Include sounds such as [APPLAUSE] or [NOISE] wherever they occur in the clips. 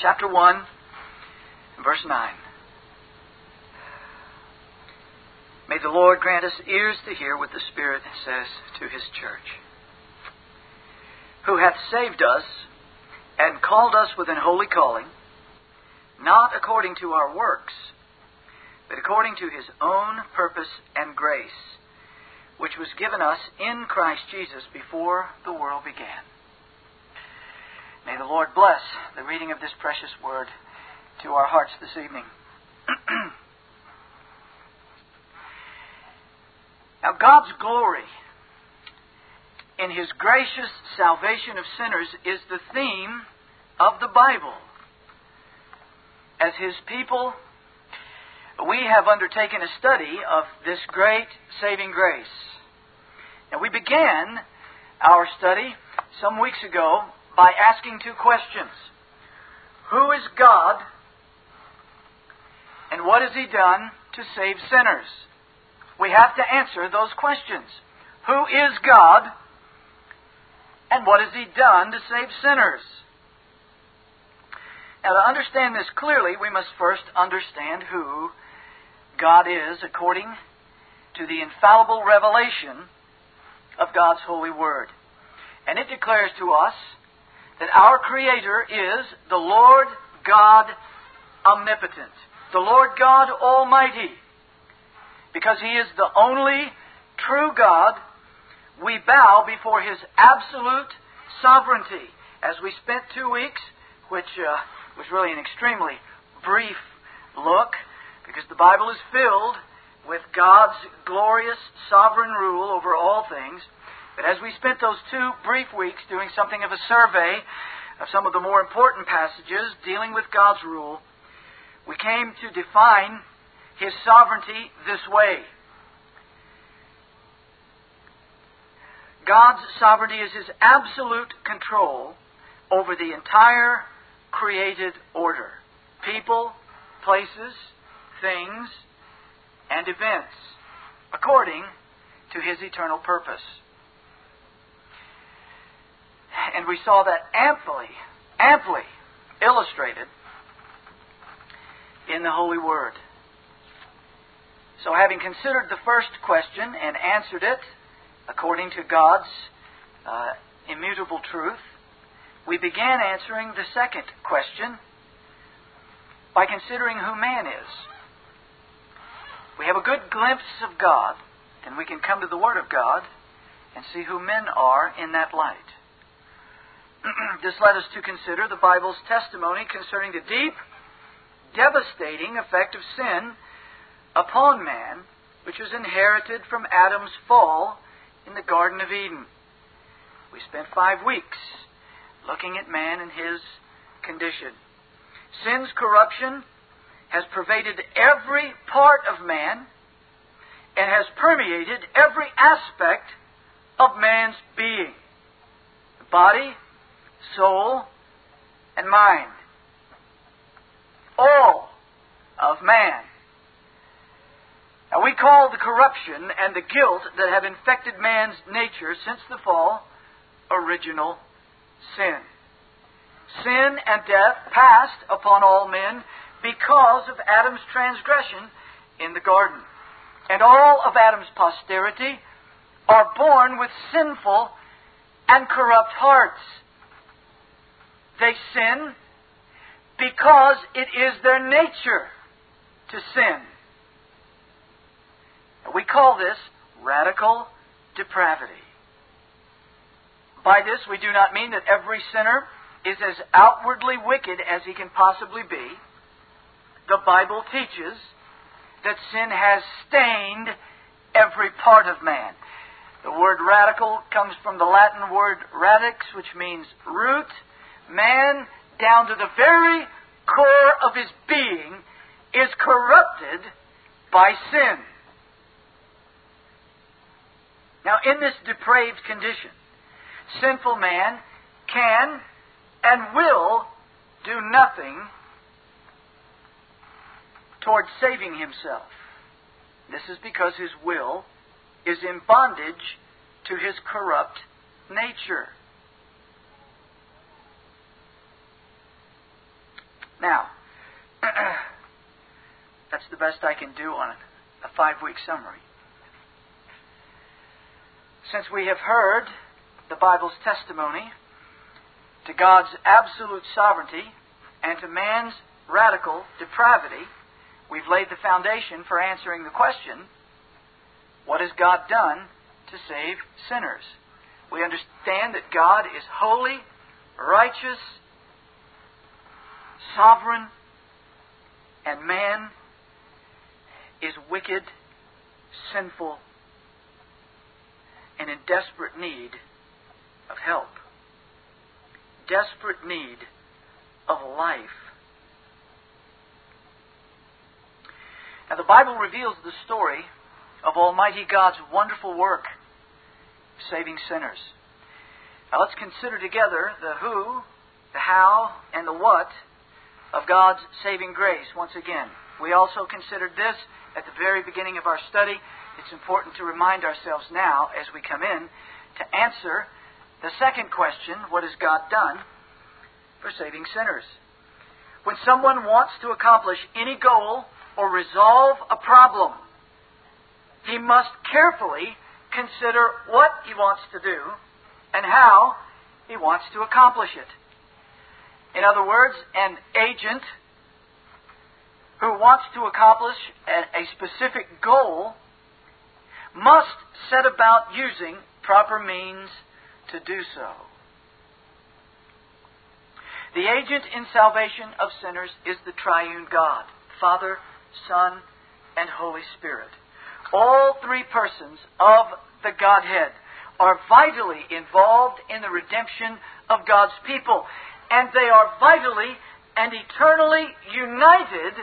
chapter 1, verse 9. May the Lord grant us ears to hear what the Spirit says to His church. Who hath saved us and called us with an holy calling, not according to our works, but according to His own purpose and grace, which was given us in Christ Jesus before the world began. May the Lord bless the reading of this precious word to our hearts this evening. [CLEARS THROAT] now, God's glory in His gracious salvation of sinners is the theme of the Bible. As His people, we have undertaken a study of this great saving grace. And we began our study some weeks ago by asking two questions Who is God, and what has He done to save sinners? We have to answer those questions. Who is God, and what has He done to save sinners? Now, to understand this clearly, we must first understand who God is according to the infallible revelation of God's holy word. And it declares to us that our Creator is the Lord God omnipotent, the Lord God Almighty. Because He is the only true God, we bow before His absolute sovereignty. As we spent two weeks, which uh, was really an extremely brief look, because the Bible is filled with God's glorious sovereign rule over all things. But as we spent those two brief weeks doing something of a survey of some of the more important passages dealing with God's rule, we came to define His sovereignty this way God's sovereignty is His absolute control over the entire created order people, places, things, and events, according to His eternal purpose. And we saw that amply, amply illustrated in the Holy Word. So, having considered the first question and answered it according to God's uh, immutable truth, we began answering the second question by considering who man is. We have a good glimpse of God, and we can come to the Word of God and see who men are in that light. This led us to consider the Bible's testimony concerning the deep, devastating effect of sin upon man, which was inherited from Adam's fall in the Garden of Eden. We spent five weeks looking at man and his condition. Sin's corruption has pervaded every part of man and has permeated every aspect of man's being the body, soul, and mind. All of man. Now, we call the corruption and the guilt that have infected man's nature since the fall original sin. Sin and death passed upon all men because of Adam's transgression in the garden. And all of Adam's posterity are born with sinful and corrupt hearts. They sin because it is their nature to sin. We call this radical depravity. By this, we do not mean that every sinner is as outwardly wicked as he can possibly be. The Bible teaches that sin has stained every part of man. The word radical comes from the Latin word radix, which means root. Man, down to the very core of his being, is corrupted by sin. Now, in this depraved condition, sinful man can and will do nothing toward saving himself. This is because his will is in bondage to his corrupt nature. Now, [CLEARS THROAT] that's the best I can do on a five week summary. Since we have heard the Bible's testimony to God's absolute sovereignty and to man's radical depravity, we've laid the foundation for answering the question what has God done to save sinners? We understand that God is holy, righteous, sovereign, and man is wicked, sinful, and in desperate need of help. Desperate need of life. Now, the Bible reveals the story of Almighty God's wonderful work saving sinners. Now, let's consider together the who, the how, and the what of God's saving grace once again. We also considered this at the very beginning of our study. It's important to remind ourselves now, as we come in, to answer the second question what has God done for saving sinners? When someone wants to accomplish any goal or resolve a problem, he must carefully consider what he wants to do and how he wants to accomplish it. In other words, an agent who wants to accomplish a, a specific goal must set about using proper means to do so. The agent in salvation of sinners is the triune God, Father, Son, and Holy Spirit. All three persons of the Godhead are vitally involved in the redemption of God's people, and they are vitally and eternally united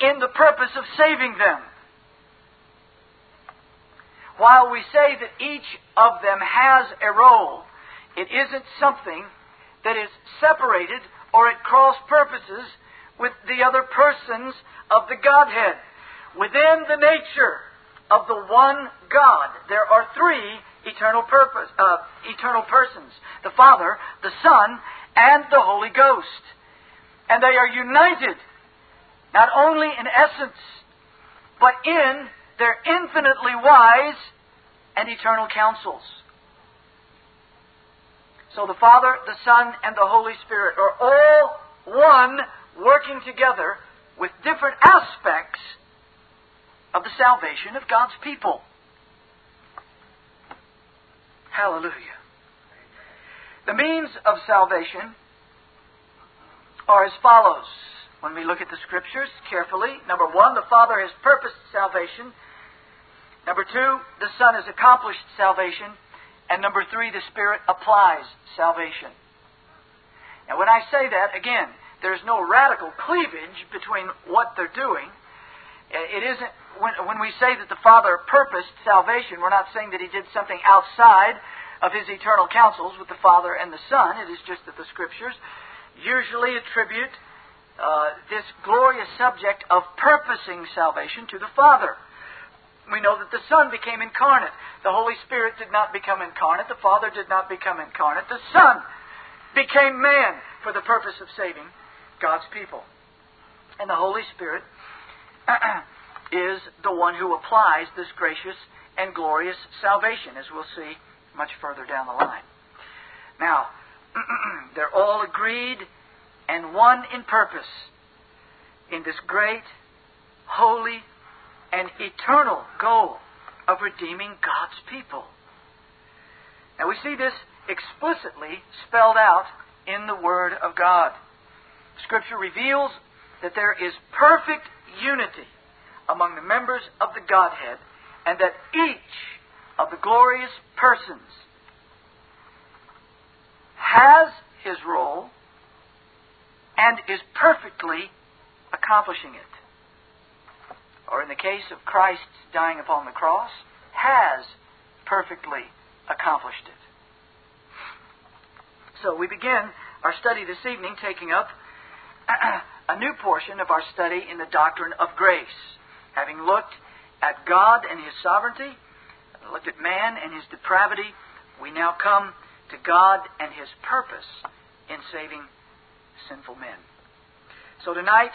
in the purpose of saving them. While we say that each of them has a role, it isn't something that is separated or at cross purposes with the other persons of the Godhead. Within the nature of the one God, there are three eternal purpose, uh, eternal persons: the Father, the Son, and the Holy Ghost, and they are united not only in essence, but in their infinitely wise and eternal counsels. So the Father, the Son, and the Holy Spirit are all one working together with different aspects of the salvation of God's people. Hallelujah. The means of salvation are as follows when we look at the Scriptures carefully. Number one, the Father has purposed salvation. Number two, the Son has accomplished salvation. And number three, the Spirit applies salvation. Now, when I say that, again, there's no radical cleavage between what they're doing. It isn't, when, when we say that the Father purposed salvation, we're not saying that He did something outside of His eternal counsels with the Father and the Son. It is just that the Scriptures usually attribute uh, this glorious subject of purposing salvation to the Father. We know that the Son became incarnate. The Holy Spirit did not become incarnate. The Father did not become incarnate. The Son became man for the purpose of saving God's people. And the Holy Spirit [CLEARS THROAT] is the one who applies this gracious and glorious salvation, as we'll see much further down the line. Now, [CLEARS THROAT] they're all agreed and one in purpose in this great, holy, and eternal goal of redeeming God's people. Now we see this explicitly spelled out in the Word of God. Scripture reveals that there is perfect unity among the members of the Godhead, and that each of the glorious persons has his role and is perfectly accomplishing it or in the case of Christ's dying upon the cross, has perfectly accomplished it. So we begin our study this evening taking up [CLEARS THROAT] a new portion of our study in the doctrine of grace. Having looked at God and His sovereignty, looked at man and his depravity, we now come to God and His purpose in saving sinful men. So tonight,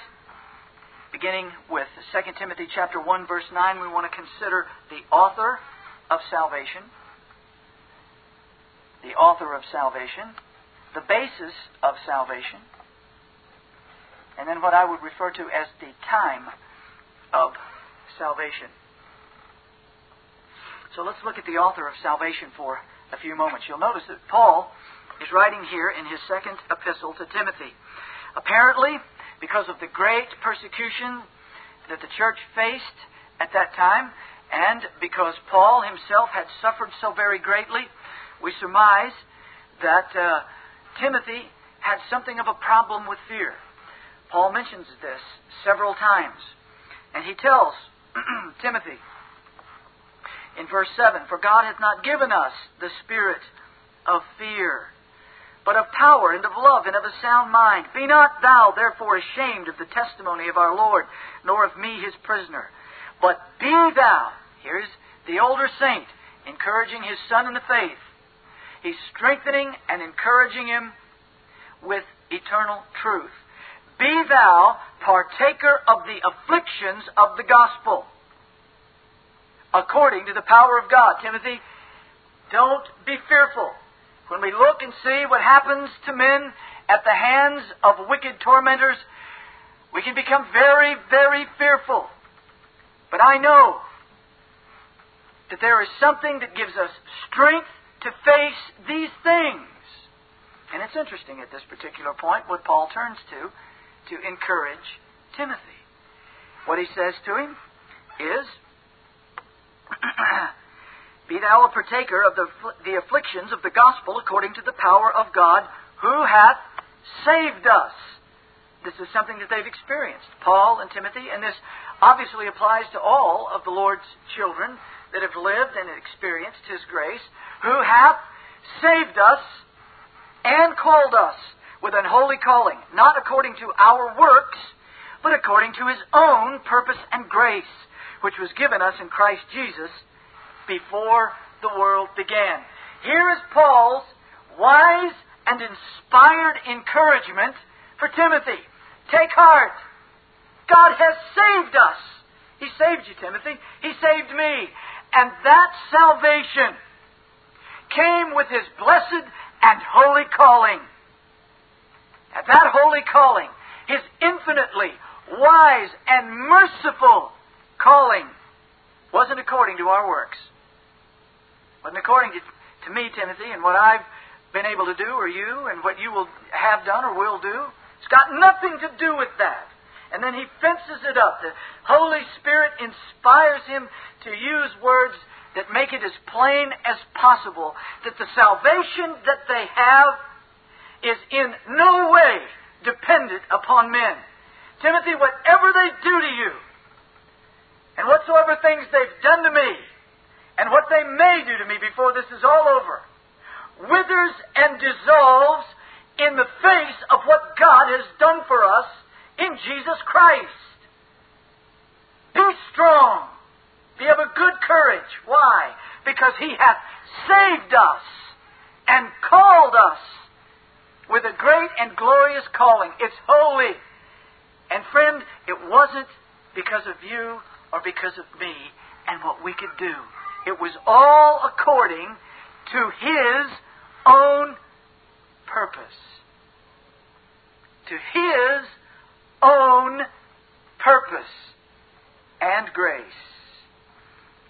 beginning with 2 Timothy chapter 1 verse 9, we want to consider the author of salvation. The author of salvation, the basis of salvation, and then what I would refer to as the time of salvation. So let's look at the author of salvation for a few moments. You'll notice that Paul is writing here in his second epistle to Timothy. Apparently, because of the great persecution that the church faced at that time, and because Paul himself had suffered so very greatly, we surmise that uh, Timothy had something of a problem with fear. Paul mentions this several times. And he tells [CLEARS THROAT] Timothy in verse 7 For God hath not given us the spirit of fear, but of power and of love and of a sound mind. Be not thou therefore ashamed of the testimony of our Lord, nor of me his prisoner. But be thou, here's the older saint, encouraging his son in the faith. He's strengthening and encouraging him with eternal truth. Be thou partaker of the afflictions of the gospel, according to the power of God. Timothy, don't be fearful. When we look and see what happens to men at the hands of wicked tormentors, we can become very, very fearful. But I know that there is something that gives us strength to face these things. And it's interesting at this particular point what Paul turns to to encourage Timothy. What he says to him is [CLEARS THROAT] Be thou a partaker of the, the afflictions of the gospel according to the power of God who hath saved us. This is something that they've experienced, Paul and Timothy, and this obviously applies to all of the Lord's children that have lived and experienced His grace, who hath saved us and called us with an holy calling, not according to our works, but according to His own purpose and grace, which was given us in Christ Jesus before the world began. Here is Paul's wise and inspired encouragement for Timothy. Take heart. God has saved us. He saved you, Timothy. He saved me. And that salvation came with his blessed and holy calling. At that holy calling, his infinitely wise and merciful calling wasn't according to our works. But according to, to me, Timothy, and what I've been able to do, or you, and what you will have done or will do, it's got nothing to do with that. And then he fences it up. The Holy Spirit inspires him to use words that make it as plain as possible that the salvation that they have is in no way dependent upon men. Timothy, whatever they do to you, and whatsoever things they've done to me, and what they may do to me before this is all over, withers and dissolves in the face of what God has done for us in Jesus Christ. Be strong. Be of a good courage. Why? Because He hath saved us and called us with a great and glorious calling. It's holy. And friend, it wasn't because of you or because of me and what we could do. It was all according to His own purpose. To His own purpose and grace.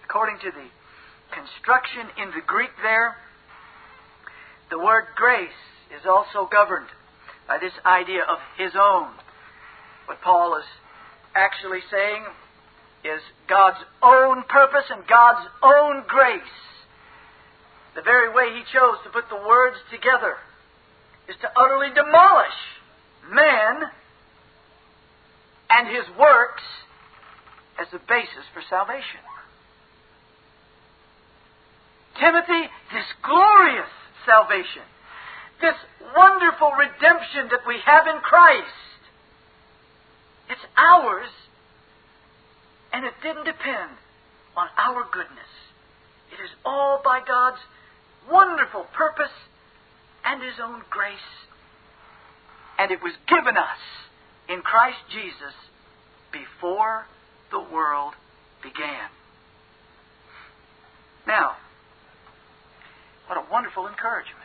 According to the construction in the Greek there, the word grace is also governed by this idea of His own. What Paul is actually saying is God's own purpose and God's own grace. The very way He chose to put the words together is to utterly demolish man and his works as the basis for salvation. Timothy, this glorious salvation, this wonderful redemption that we have in Christ, it's ours and it didn't depend on our goodness. It is all by God's wonderful purpose and His own grace. And it was given us in Christ Jesus before the world began. Now, what a wonderful encouragement.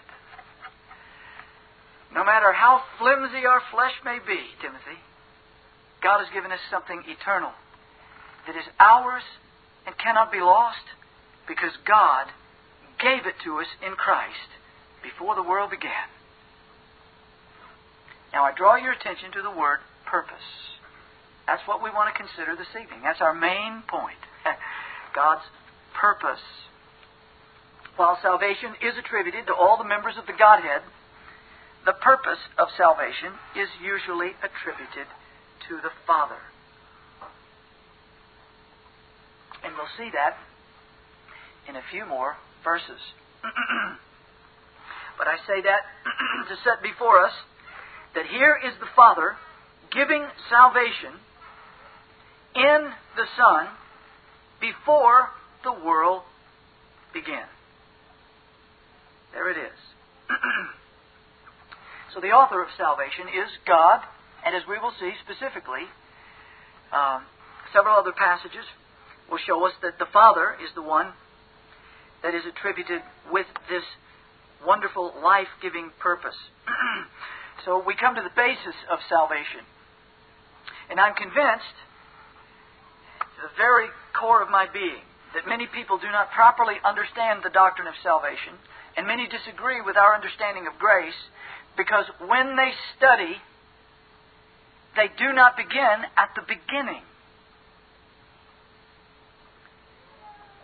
No matter how flimsy our flesh may be, Timothy, God has given us something eternal that is ours and cannot be lost because God gave it to us in Christ before the world began. Now, I draw your attention to the word purpose. That's what we want to consider this evening. That's our main point. [LAUGHS] God's purpose. While salvation is attributed to all the members of the Godhead, the purpose of salvation is usually attributed to the Father. And we'll see that in a few more verses. [CLEARS THROAT] but I say that [CLEARS THROAT] to set before us that here is the Father giving salvation in the Son before the world began. There it is. [CLEARS THROAT] so the author of salvation is God, and as we will see specifically, um, several other passages will show us that the Father is the one that is attributed with this wonderful life giving purpose. [CLEARS THROAT] so we come to the basis of salvation. And I'm convinced, to the very core of my being, that many people do not properly understand the doctrine of salvation, and many disagree with our understanding of grace because when they study, they do not begin at the beginning.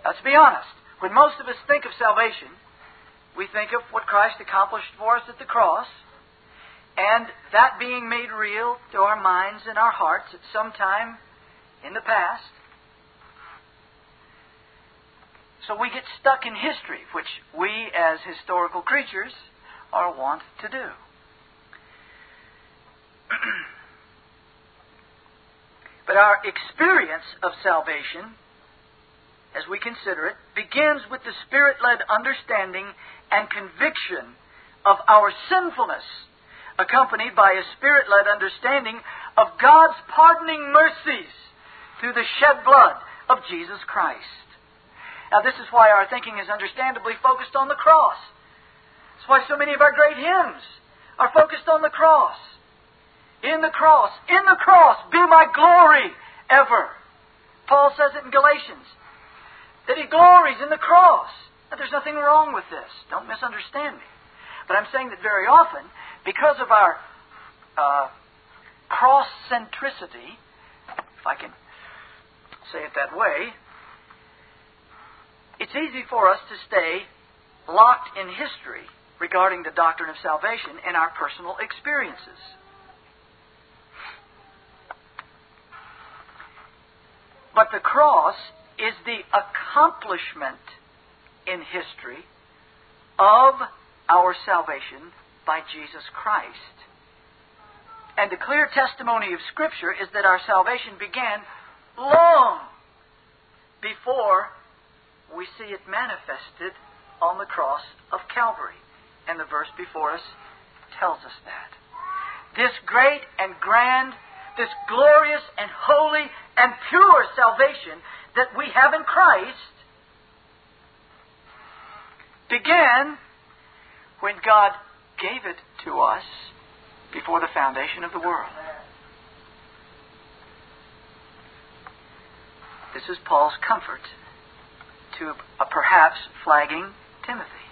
Let's be honest. When most of us think of salvation, we think of what Christ accomplished for us at the cross, and that being made real to our minds and our hearts at some time in the past. So we get stuck in history, which we as historical creatures are wont to do. [CLEARS THROAT] but our experience of salvation as we consider it, begins with the Spirit led understanding and conviction of our sinfulness, accompanied by a Spirit led understanding of God's pardoning mercies through the shed blood of Jesus Christ. Now, this is why our thinking is understandably focused on the cross. That's why so many of our great hymns are focused on the cross. In the cross, in the cross, be my glory ever. Paul says it in Galatians that he glories in the cross. Now, there's nothing wrong with this. Don't misunderstand me. But I'm saying that very often, because of our uh, cross centricity, if I can say it that way, it's easy for us to stay locked in history regarding the doctrine of salvation and our personal experiences. But the cross is the accomplishment in history of our salvation by Jesus Christ. And the clear testimony of Scripture is that our salvation began long before we see it manifested on the cross of Calvary. And the verse before us tells us that. This great and grand, this glorious and holy and pure salvation that we have in Christ began when God gave it to us before the foundation of the world. This is Paul's comfort to a perhaps flagging Timothy.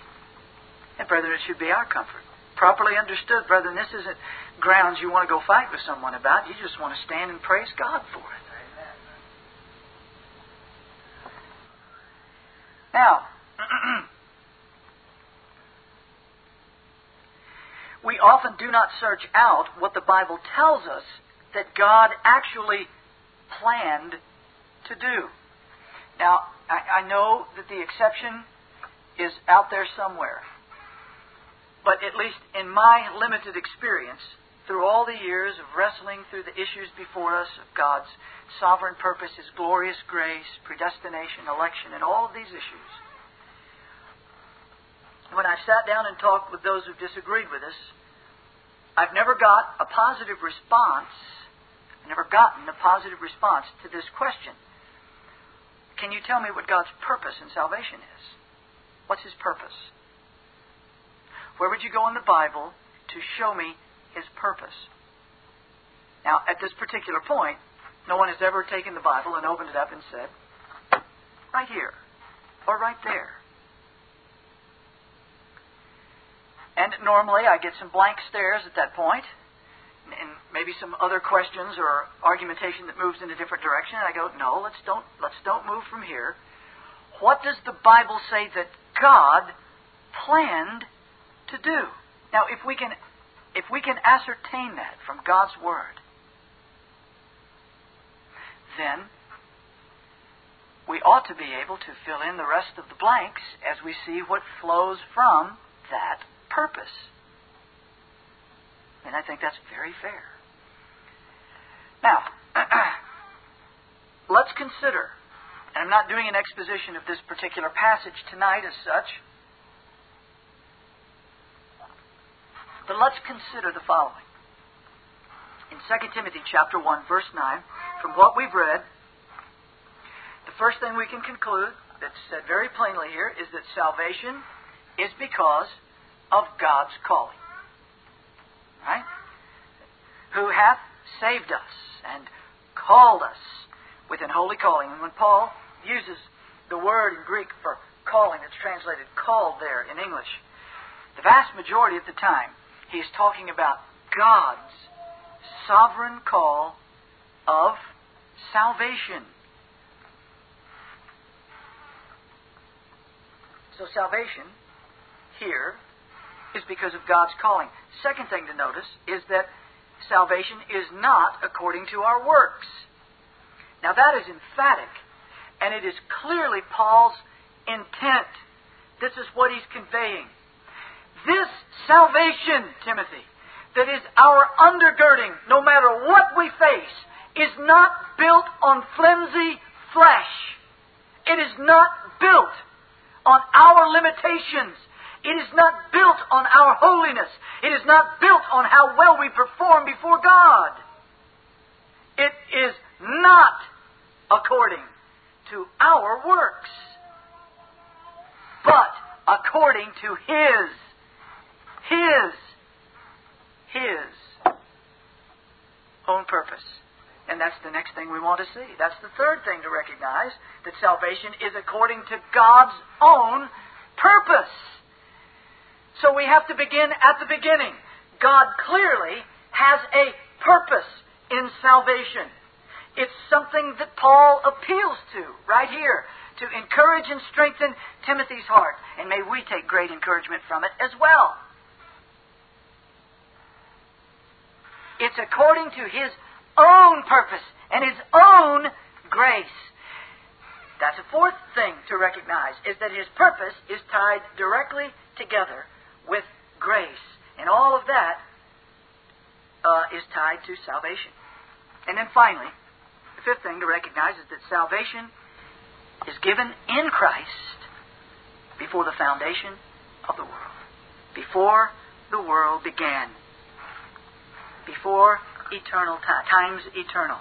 And, brethren, it should be our comfort. Properly understood, brethren, this isn't grounds you want to go fight with someone about. You just want to stand and praise God for it. Now, [CLEARS THROAT] we often do not search out what the Bible tells us that God actually planned to do. Now, I, I know that the exception is out there somewhere. But at least in my limited experience, through all the years of wrestling through the issues before us of God's sovereign purpose, His glorious grace, predestination, election, and all of these issues, when I've sat down and talked with those who've disagreed with us, I've never got a positive response I've never gotten a positive response to this question. Can you tell me what God's purpose in salvation is? What's His purpose? Where would you go in the Bible to show me His purpose? Now, at this particular point, no one has ever taken the Bible and opened it up and said, right here, or right there. And normally I get some blank stares at that point, and maybe some other questions or argumentation that moves in a different direction. And I go, no, let's don't let's don't move from here. What does the Bible say that God planned to do? Now, if we can if we can ascertain that from God's word, then we ought to be able to fill in the rest of the blanks as we see what flows from that purpose. And I think that's very fair. Now, [CLEARS THROAT] let's consider, and I'm not doing an exposition of this particular passage tonight as such, but let's consider the following. In 2 Timothy chapter 1 verse 9, from what we've read, the first thing we can conclude that's said very plainly here is that salvation is because of God's calling. Right? Who hath saved us and called us with an holy calling. And when Paul uses the word in Greek for calling, it's translated called there in English, the vast majority of the time he is talking about God's sovereign call of salvation. So salvation here is because of God's calling. Second thing to notice is that salvation is not according to our works. Now that is emphatic, and it is clearly Paul's intent. This is what he's conveying. This salvation, Timothy, that is our undergirding, no matter what we face, is not built on flimsy flesh. It is not built on our limitations. It is not built on our holiness. It is not built on how well we perform before God. It is not according to our works, but according to His, His, His own purpose. And that's the next thing we want to see. That's the third thing to recognize that salvation is according to God's own purpose. So we have to begin at the beginning. God clearly has a purpose in salvation. It's something that Paul appeals to right here to encourage and strengthen Timothy's heart. And may we take great encouragement from it as well. It's according to his own purpose and his own grace. That's a fourth thing to recognize is that his purpose is tied directly together with grace. And all of that uh, is tied to salvation. And then finally, the fifth thing to recognize is that salvation is given in Christ before the foundation of the world. Before the world began. Before eternal time, times eternal.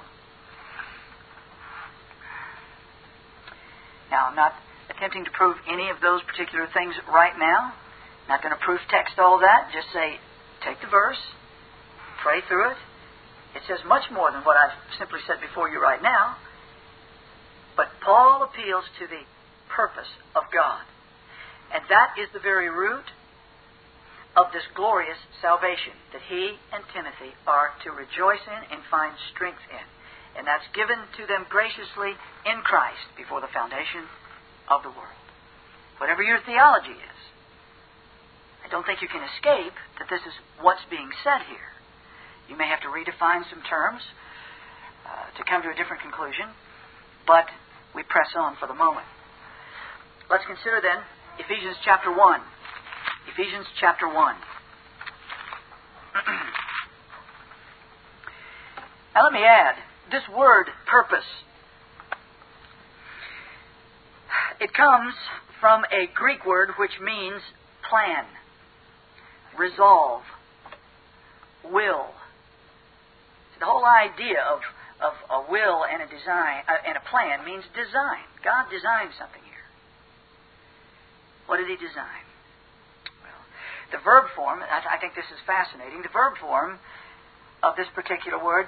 Now, I'm not attempting to prove any of those particular things right now. Not going to proof text all that. Just say, take the verse, pray through it. It says much more than what I've simply said before you right now. But Paul appeals to the purpose of God. And that is the very root of this glorious salvation that he and Timothy are to rejoice in and find strength in. And that's given to them graciously in Christ before the foundation of the world. Whatever your theology is, I don't think you can escape that this is what's being said here. You may have to redefine some terms uh, to come to a different conclusion, but we press on for the moment. Let's consider then Ephesians chapter 1. Ephesians chapter 1. [CLEARS THROAT] now let me add this word purpose. It comes from a Greek word which means plan resolve, will. The whole idea of, of a will and a design uh, and a plan means design. God designed something here. What did He design? The verb form, I, I think this is fascinating. The verb form of this particular word,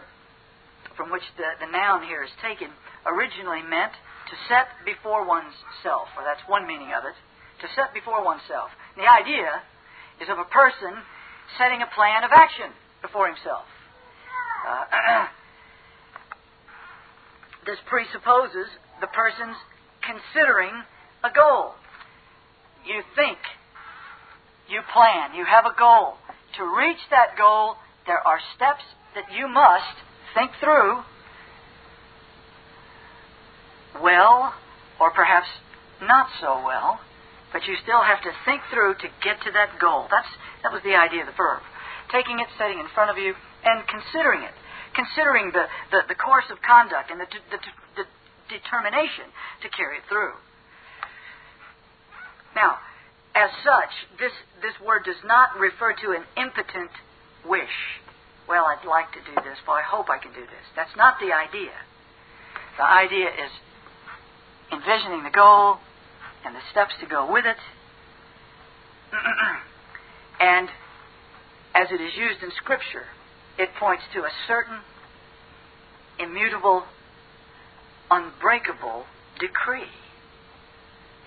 from which the, the noun here is taken, originally meant to set before one's self, or that's one meaning of it, to set before oneself. And the idea is of a person setting a plan of action before himself. Uh, [CLEARS THROAT] this presupposes the person's considering a goal. You think, you plan, you have a goal. To reach that goal, there are steps that you must think through well, or perhaps not so well, but you still have to think through to get to that goal. That's, that was the idea of the verb. Taking it, setting it in front of you, and considering it. Considering the, the, the course of conduct and the, the, the determination to carry it through. Now, as such, this, this word does not refer to an impotent wish. Well, I'd like to do this, but I hope I can do this. That's not the idea. The idea is envisioning the goal and the steps to go with it. [CLEARS THROAT] and as it is used in Scripture, it points to a certain immutable, unbreakable decree.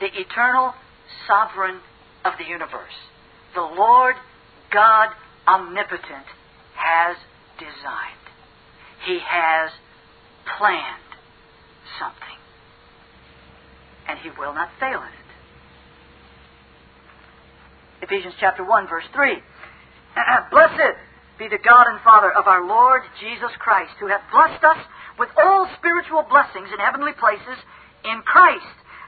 The eternal sovereign of the universe, the Lord God omnipotent, has designed. He has planned something and he will not fail in it. Ephesians chapter 1, verse 3. [CLEARS THROAT] Blessed be the God and Father of our Lord Jesus Christ, who hath blessed us with all spiritual blessings in heavenly places in Christ,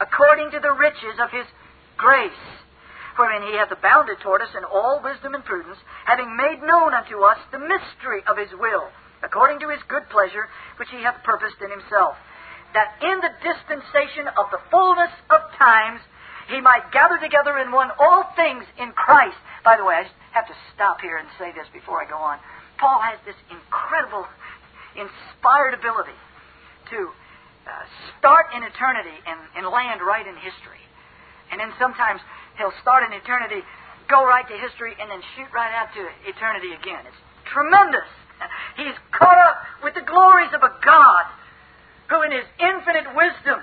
according to the riches of his grace, wherein he hath abounded toward us in all wisdom and prudence, having made known unto us the mystery of his will, according to his good pleasure, which he hath purposed in himself that in the dispensation of the fullness of times he might gather together in one all things in Christ. By the way, I have to stop here and say this before I go on. Paul has this incredible, inspired ability to uh, start in eternity and, and land right in history. And then sometimes he'll start in eternity, go right to history, and then shoot right out to eternity again. It's tremendous. [LAUGHS] He's caught up with the glories of a God who in his infinite wisdom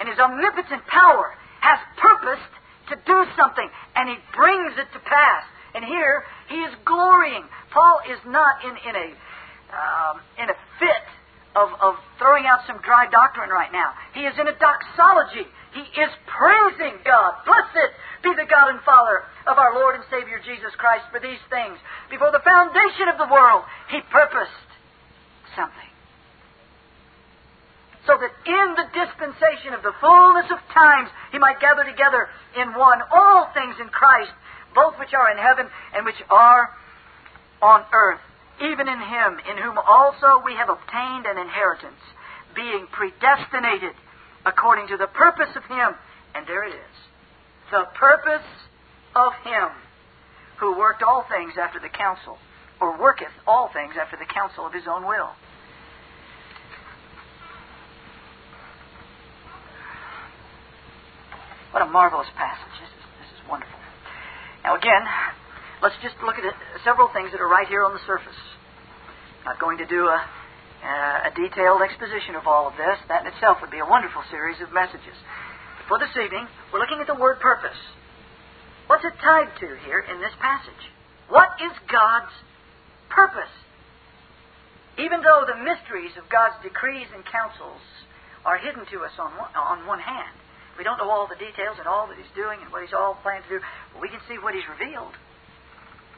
and his omnipotent power has purposed to do something, and he brings it to pass. And here he is glorying. Paul is not in, in a um, in a fit of, of throwing out some dry doctrine right now. He is in a doxology. He is praising God. Blessed be the God and Father of our Lord and Savior Jesus Christ for these things. Before the foundation of the world, He purposed something so that in the dispensation of the fullness of times he might gather together in one all things in Christ, both which are in heaven and which are on earth, even in him, in whom also we have obtained an inheritance, being predestinated according to the purpose of him. And there it is. The purpose of him who worked all things after the counsel, or worketh all things after the counsel of his own will. What a marvelous passage. This is, this is wonderful. Now, again, let's just look at it, several things that are right here on the surface. I'm not going to do a, uh, a detailed exposition of all of this. That in itself would be a wonderful series of messages. For this evening, we're looking at the word purpose. What's it tied to here in this passage? What is God's purpose? Even though the mysteries of God's decrees and counsels are hidden to us on one, on one hand, we don't know all the details and all that He's doing and what He's all planned to do, but we can see what He's revealed.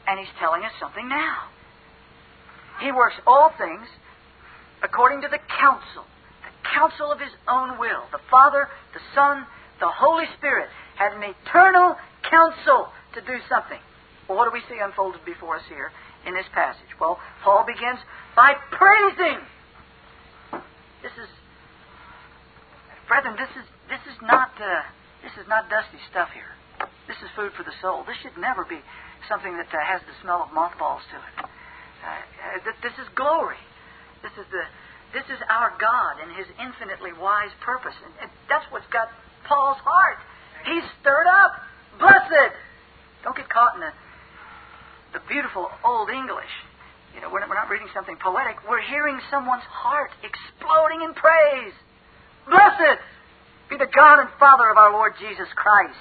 And He's telling us something now. He works all things according to the counsel, the counsel of his own will. The Father, the Son, the Holy Spirit had an eternal counsel to do something. Well, what do we see unfolded before us here in this passage? Well, Paul begins by praising. This is, brethren, this is this is not uh, this is not dusty stuff here. This is food for the soul. This should never be something that uh, has the smell of mothballs to it. Uh, this is glory. This is the this is our God and His infinitely wise purpose, and, and that's what's got Paul's heart. He's stirred up. Blessed. Don't get caught in the the beautiful old English. You know, we're not, we're not reading something poetic. We're hearing someone's heart exploding in praise. Blessed be the God and Father of our Lord Jesus Christ.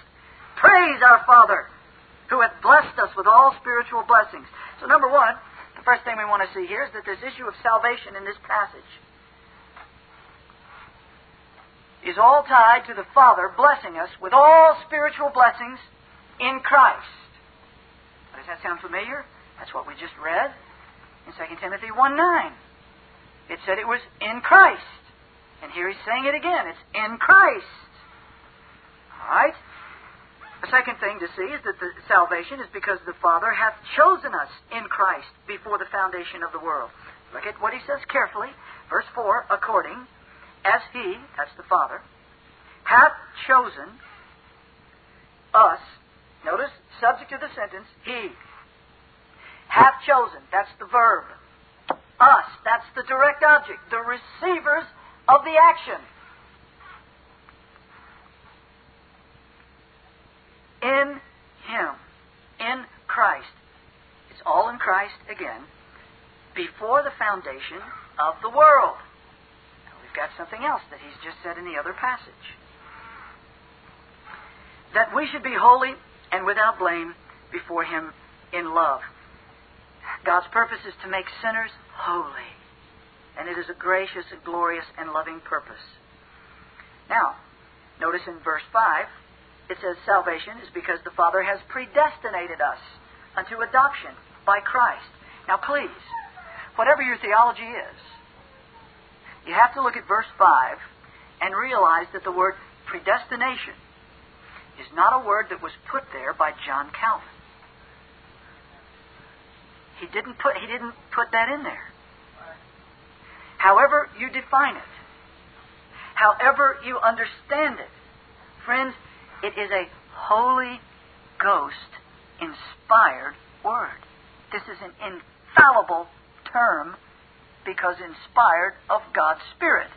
Praise our Father who hath blessed us with all spiritual blessings. So, number one, the first thing we want to see here is that this issue of salvation in this passage is all tied to the Father blessing us with all spiritual blessings in Christ. Does that sound familiar? That's what we just read in 2 Timothy 1 9. It said it was in Christ. And here he's saying it again. It's in Christ. All right? The second thing to see is that the salvation is because the Father hath chosen us in Christ before the foundation of the world. Look at what he says carefully. Verse 4 according as he, that's the Father, hath chosen us Notice, subject to the sentence, he. Hath chosen, that's the verb. Us, that's the direct object, the receivers of the action. In Him, in Christ. It's all in Christ again, before the foundation of the world. Now, we've got something else that He's just said in the other passage. That we should be holy and without blame before Him in love. God's purpose is to make sinners holy, and it is a gracious and glorious and loving purpose. Now, notice in verse 5, it says salvation is because the Father has predestinated us unto adoption by Christ. Now, please, whatever your theology is, you have to look at verse 5 and realize that the word predestination is not a word that was put there by John Calvin. He didn't put he didn't put that in there. However you define it, however you understand it, friends, it is a Holy Ghost inspired word. This is an infallible term because inspired of God's Spirit.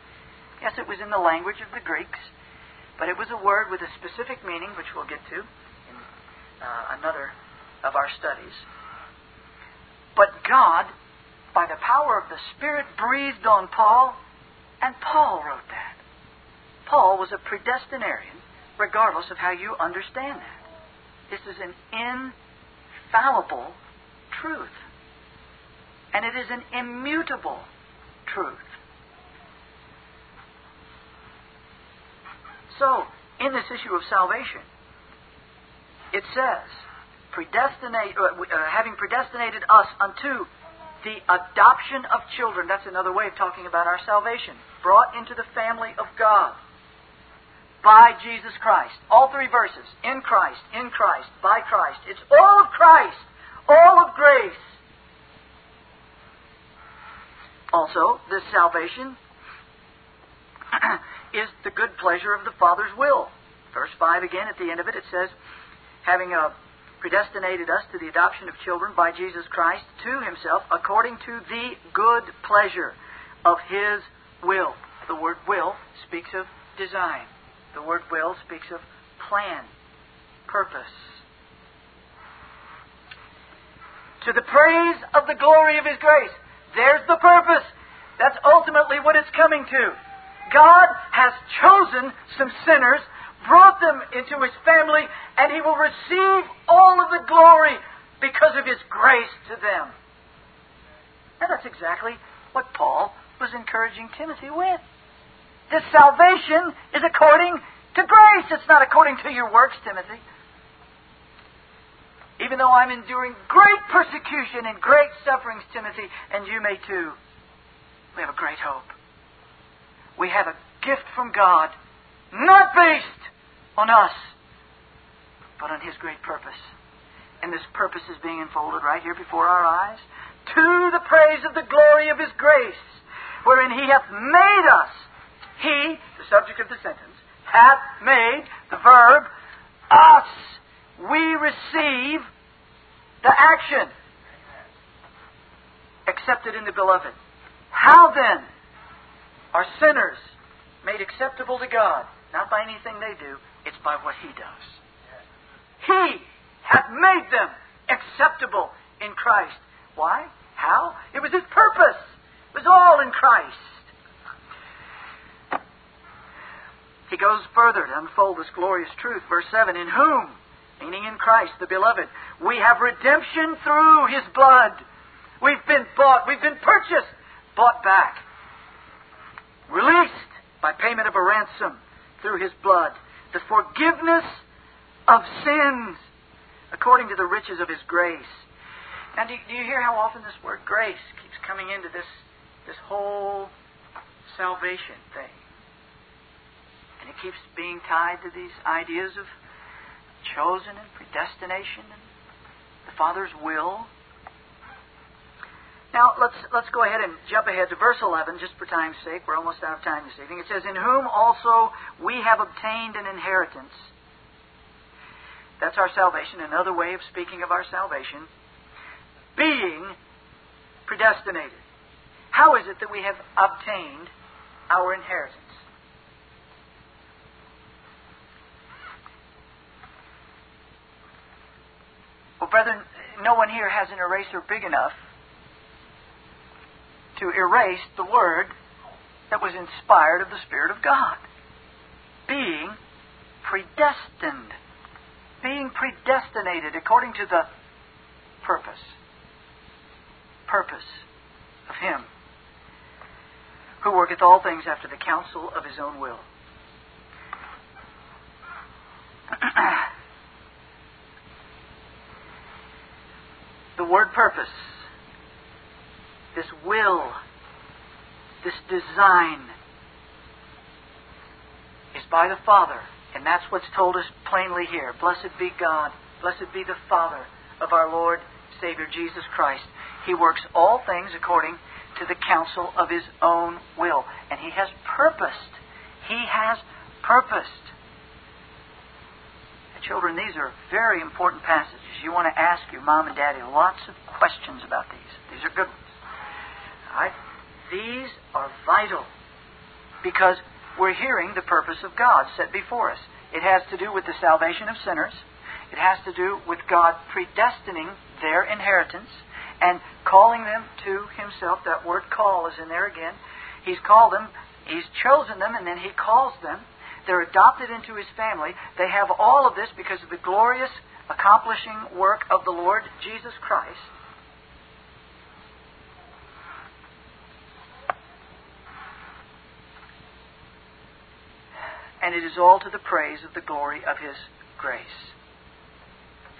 Yes, it was in the language of the Greeks. But it was a word with a specific meaning, which we'll get to in uh, another of our studies. But God, by the power of the Spirit, breathed on Paul, and Paul wrote that. Paul was a predestinarian, regardless of how you understand that. This is an infallible truth. And it is an immutable truth. So, in this issue of salvation, it says, predestinate, uh, uh, having predestinated us unto the adoption of children. That's another way of talking about our salvation. Brought into the family of God by Jesus Christ. All three verses. In Christ, in Christ, by Christ. It's all of Christ, all of grace. Also, this salvation [CLEARS THROAT] is the good pleasure of the Father's will. Verse 5 again, at the end of it, it says, having uh, predestinated us to the adoption of children by Jesus Christ to himself according to the good pleasure of his will. The word will speaks of design. The word will speaks of plan, purpose. To the praise of the glory of his grace. There's the purpose. That's ultimately what it's coming to. God has chosen some sinners, brought them into His family, and He will receive all of the glory because of His grace to them. And that's exactly what Paul was encouraging Timothy with. This salvation is according to grace. It's not according to your works, Timothy. Even though I'm enduring great persecution and great sufferings, Timothy, and you may too. We have a great hope. We have a gift from God, not based on us, but on His great purpose. And this purpose is being unfolded right here before our eyes to the praise of the glory of His grace, wherein He hath made us. He, the subject of the sentence, hath made, the verb, us. We receive the action. Accepted in the beloved. How then are sinners made acceptable to God? Not by anything they do, it's by what He does. He hath made them acceptable in Christ. Why? How? It was His purpose. It was all in Christ. He goes further to unfold this glorious truth. Verse 7 In whom, meaning in Christ, the beloved, we have redemption through His blood. We've been bought, we've been purchased, bought back, released by payment of a ransom through His blood. The forgiveness of sins according to the riches of His grace. Now, do you, do you hear how often this word grace keeps coming into this, this whole salvation thing? And it keeps being tied to these ideas of chosen and predestination and the Father's will. Now, let's, let's go ahead and jump ahead to verse 11, just for time's sake. We're almost out of time this evening. It says, In whom also we have obtained an inheritance. That's our salvation, another way of speaking of our salvation. Being predestinated. How is it that we have obtained our inheritance? Well, brethren, no one here has an eraser big enough to erase the word that was inspired of the Spirit of God. Being predestined. Being predestinated according to the purpose. Purpose of Him who worketh all things after the counsel of His own will. [CLEARS THROAT] the word purpose, this will, this design is by the Father. And that's what's told us plainly here. Blessed be God. Blessed be the Father of our Lord, Savior Jesus Christ. He works all things according to the counsel of His own will. And He has purposed. He has purposed Children, these are very important passages. You want to ask your mom and daddy lots of questions about these. These are good ones. All right? These are vital because we're hearing the purpose of God set before us. It has to do with the salvation of sinners. It has to do with God predestining their inheritance and calling them to Himself. That word call is in there again. He's called them, He's chosen them, and then He calls them. They're adopted into his family. They have all of this because of the glorious accomplishing work of the Lord Jesus Christ. And it is all to the praise of the glory of his grace.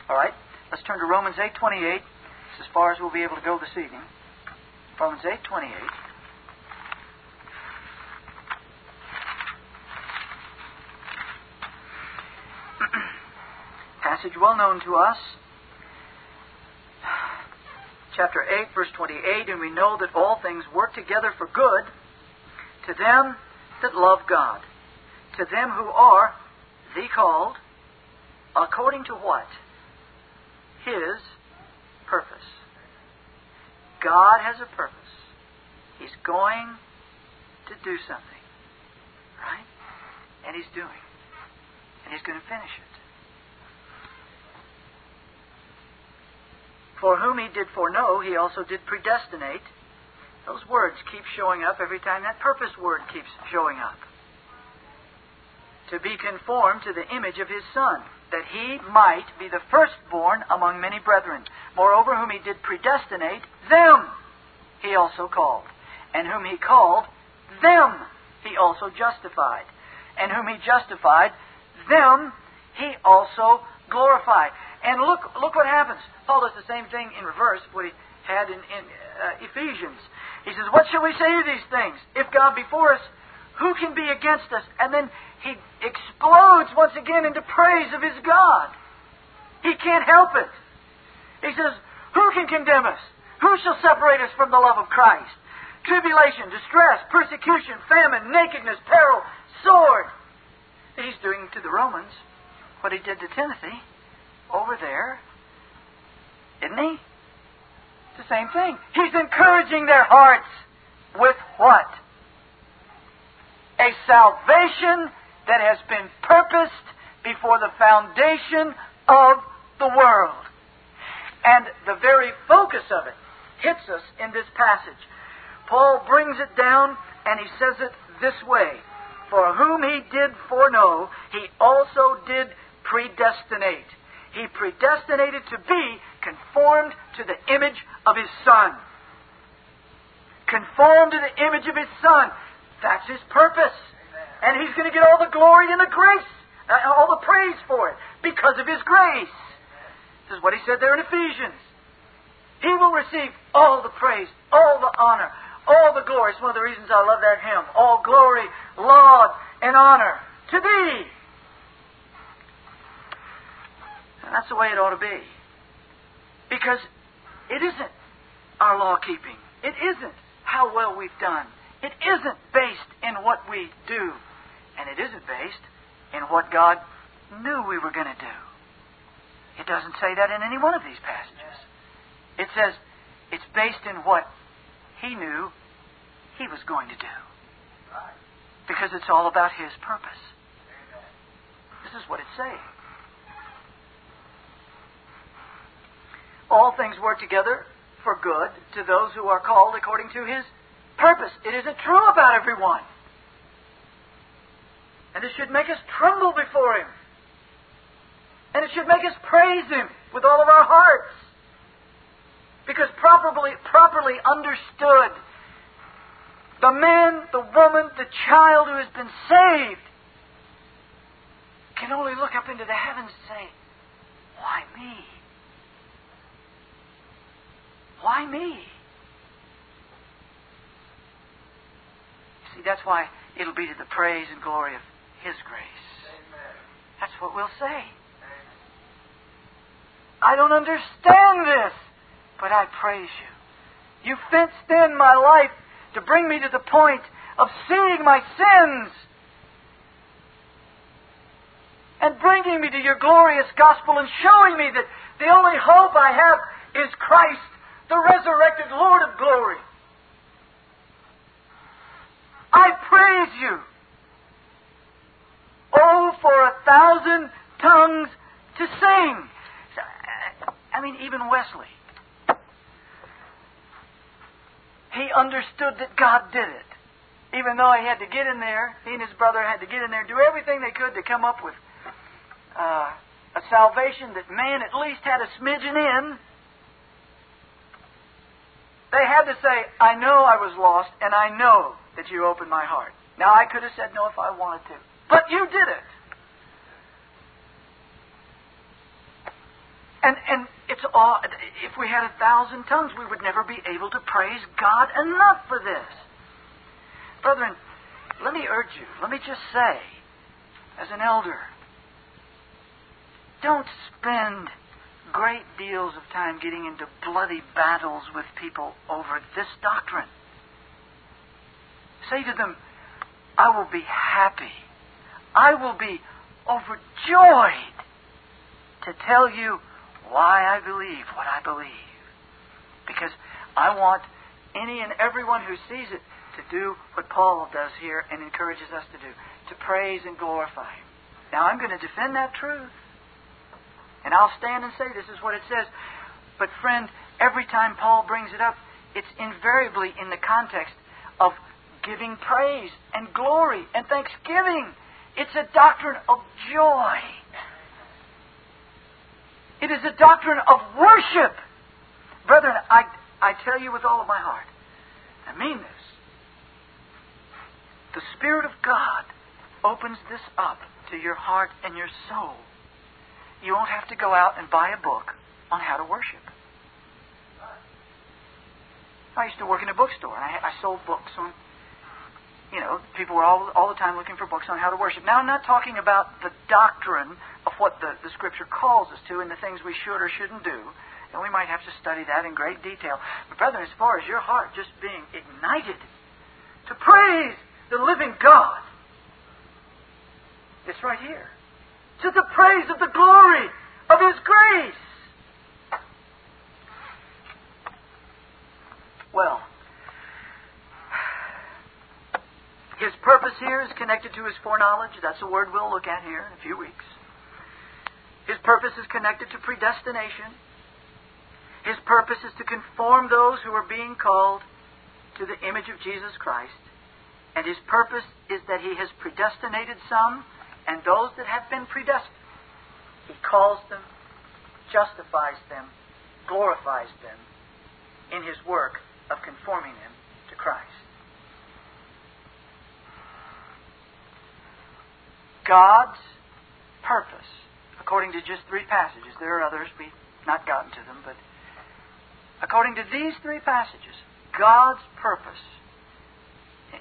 All right, let's turn to Romans 8:28. It's as far as we'll be able to go this evening. Romans 8:28. [CLEARS THROAT] passage well known to us. Chapter 8, verse 28, and we know that all things work together for good to them that love God, to them who are the called, according to what? His purpose. God has a purpose. He's going to do something. Right? And He's doing. And He's going to finish it. For whom he did foreknow, he also did predestinate. Those words keep showing up every time that purpose word keeps showing up. To be conformed to the image of his Son, that he might be the firstborn among many brethren. Moreover, whom he did predestinate, them he also called. And whom he called, them he also justified. And whom he justified, them he also glorified. And look, look what happens. Paul does the same thing in reverse what he had in, in uh, Ephesians. He says, What shall we say to these things? If God be for us, who can be against us? And then he explodes once again into praise of his God. He can't help it. He says, Who can condemn us? Who shall separate us from the love of Christ? Tribulation, distress, persecution, famine, nakedness, peril, sword. He's doing to the Romans what he did to Timothy over there. Isn't he? It's the same thing. He's encouraging their hearts with what? A salvation that has been purposed before the foundation of the world. And the very focus of it hits us in this passage. Paul brings it down and he says it this way For whom he did foreknow, he also did predestinate. He predestinated to be conformed to the image of his Son. Conformed to the image of his Son. That's his purpose. And he's going to get all the glory and the grace, uh, all the praise for it, because of his grace. This is what he said there in Ephesians. He will receive all the praise, all the honor, all the glory. It's one of the reasons I love that hymn. All glory, laud, and honor to thee. And that's the way it ought to be. Because it isn't our law keeping. It isn't how well we've done. It isn't based in what we do. And it isn't based in what God knew we were going to do. It doesn't say that in any one of these passages. It says it's based in what He knew He was going to do. Because it's all about His purpose. This is what it's saying. All things work together for good to those who are called according to his purpose. It isn't true about everyone. And it should make us tremble before him. And it should make us praise him with all of our hearts. Because properly, properly understood, the man, the woman, the child who has been saved can only look up into the heavens and say, Why me? Why me? See, that's why it'll be to the praise and glory of His grace. Amen. That's what we'll say. Amen. I don't understand this, but I praise you. You fenced in my life to bring me to the point of seeing my sins and bringing me to your glorious gospel and showing me that the only hope I have is Christ the resurrected Lord of glory. I praise you. Oh, for a thousand tongues to sing. I mean, even Wesley. He understood that God did it. Even though he had to get in there, he and his brother had to get in there, do everything they could to come up with uh, a salvation that man at least had a smidgen in. They had to say, I know I was lost, and I know that you opened my heart. Now, I could have said no if I wanted to, but you did it. And, and it's all, if we had a thousand tongues, we would never be able to praise God enough for this. Brethren, let me urge you, let me just say, as an elder, don't spend great deals of time getting into bloody battles with people over this doctrine. Say to them, I will be happy. I will be overjoyed to tell you why I believe what I believe. Because I want any and everyone who sees it to do what Paul does here and encourages us to do to praise and glorify. Now, I'm going to defend that truth. And I'll stand and say this is what it says. But, friend, every time Paul brings it up, it's invariably in the context of giving praise and glory and thanksgiving. It's a doctrine of joy. It is a doctrine of worship. Brethren, I, I tell you with all of my heart, I mean this. The Spirit of God opens this up to your heart and your soul you won't have to go out and buy a book on how to worship. I used to work in a bookstore, and I, I sold books on, you know, people were all, all the time looking for books on how to worship. Now, I'm not talking about the doctrine of what the, the Scripture calls us to and the things we should or shouldn't do. And we might have to study that in great detail. But, brethren, as far as your heart just being ignited to praise the living God, it's right here. To the praise of the glory of His grace. Well, his purpose here is connected to his foreknowledge. That's a word we'll look at here in a few weeks. His purpose is connected to predestination. His purpose is to conform those who are being called to the image of Jesus Christ. And his purpose is that he has predestinated some, and those that have been predestined, he calls them, justifies them, glorifies them in his work of conforming them to Christ. God's purpose, according to just three passages, there are others, we've not gotten to them, but according to these three passages, God's purpose,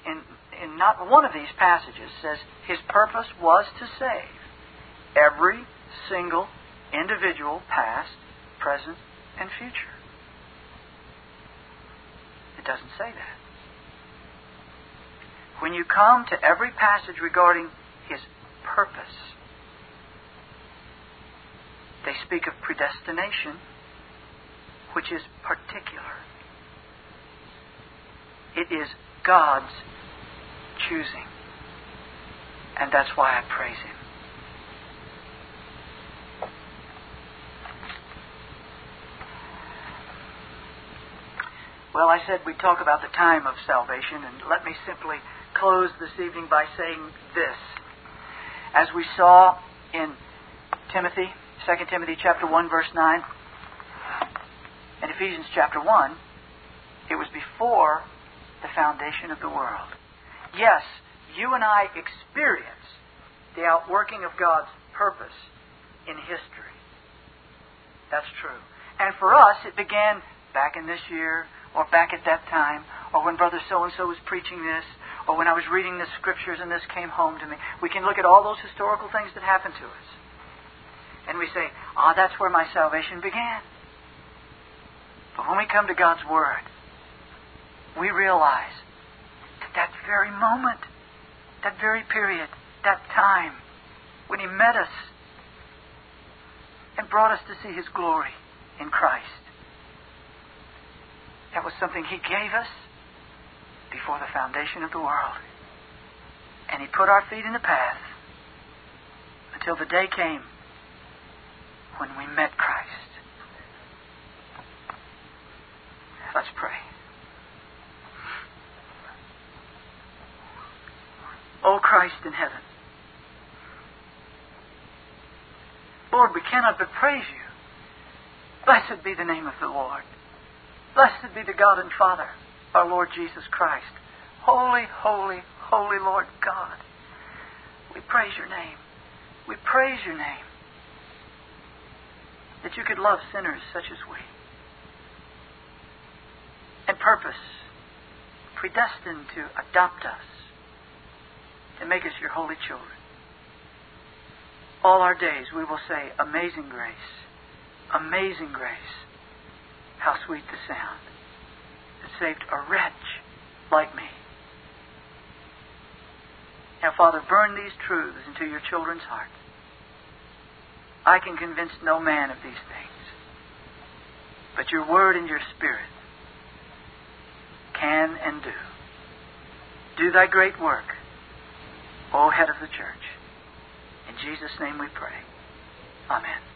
in, in not one of these passages, says his purpose was to save every single individual, past, present, and future It doesn't say that. When you come to every passage regarding his purpose, they speak of predestination, which is particular. It is God's choosing. And that's why I praise him. Well, I said we'd talk about the time of salvation, and let me simply close this evening by saying this. As we saw in Timothy, 2 Timothy chapter 1 verse 9, and Ephesians chapter 1, it was before the foundation of the world. Yes, you and I experience the outworking of God's purpose in history. That's true. And for us, it began back in this year, or back at that time, or when Brother so and so was preaching this, or when I was reading the scriptures and this came home to me. We can look at all those historical things that happened to us. And we say, ah, oh, that's where my salvation began. But when we come to God's Word, we realize that that very moment, that very period, that time, when He met us and brought us to see His glory in Christ, that was something He gave us before the foundation of the world. And He put our feet in the path until the day came when we met Christ. Let's pray. O Christ in heaven, Lord, we cannot but praise you. Blessed be the name of the Lord. Blessed be the God and Father, our Lord Jesus Christ. Holy, holy, holy Lord God. We praise your name. We praise your name. That you could love sinners such as we. And purpose, predestined to adopt us, to make us your holy children. All our days we will say, Amazing grace, amazing grace how sweet the sound saved a wretch like me. Now, Father, burn these truths into your children's hearts. I can convince no man of these things, but your word and your spirit can and do. Do thy great work, O head of the church. In Jesus' name we pray. Amen.